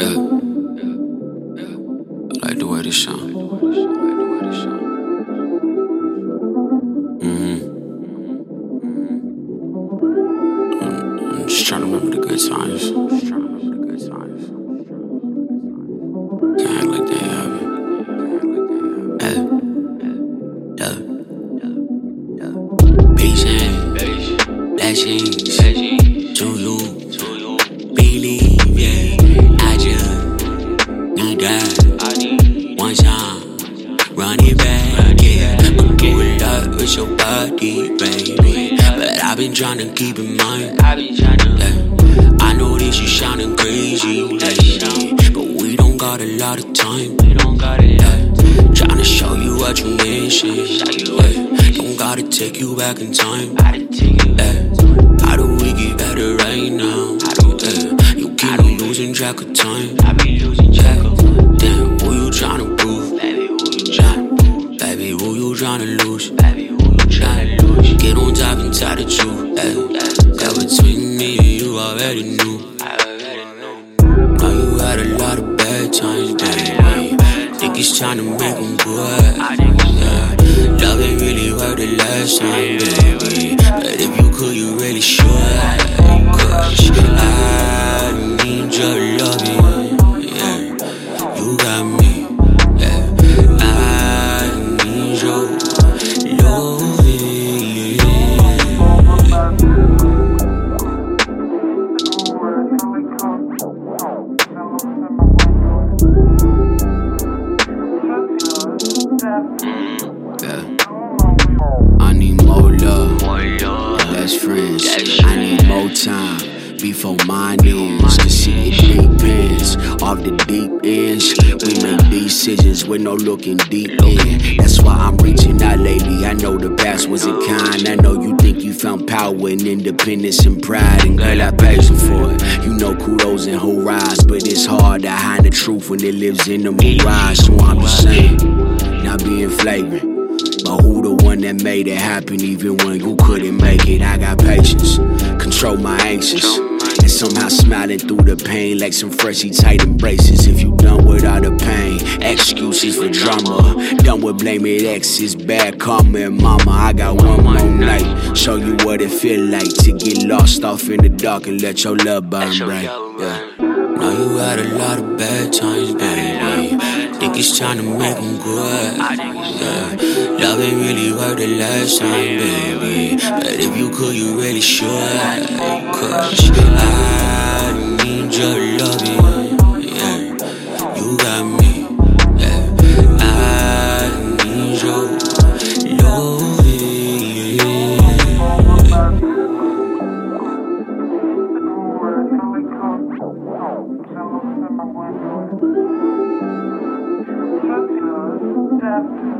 Yeah. I like the way this sound. Mm-hmm. I'm, I'm just trying to remember the good times. Just trying to remember the good times. Can't act like they happen. Been trying to keep in mind. Yeah. I know this is sounding crazy, but we don't got a lot of time. Yeah. Trying to show you what you missing. Yeah. Don't gotta take you back in time. Yeah. How do we get better right now? Yeah. You keep me losing track of time. Damn, who you tryna who you tryna lose? Get on top and tell the truth. Yeah. That between me and you already knew. Know you had a lot of bad times, baby. Think it's time to make them good. Yeah. Love ain't really worth the last time, baby. Best friends. I need more time before mine ends. To see it deep ends, off the deep ends. We make decisions with no looking deep in. That's why I'm reaching out lately. I know the past wasn't kind. I know you think you found power and independence and pride. And girl, I paid you for it. You know kudos and who but it's hard to hide the truth when it lives in the mirage. So I'm just saying, not being flagrant. But who the one that made it happen even when you couldn't make it? I got patience, control my anxious. And somehow smiling through the pain like some freshly tight embraces. If you done with all the pain, excuses for drama. Done with blaming exes, bad karma and mama. I got one more night, show you what it feel like to get lost off in the dark and let your love burn bright. Yeah. Know you had a lot of bad times, baby. Think it's time to make them good. Yeah. Love ain't really worth the last time, baby. But if you could, you really should. Cause I need your loving. Yeah. You got me. Yeah. I need your loving.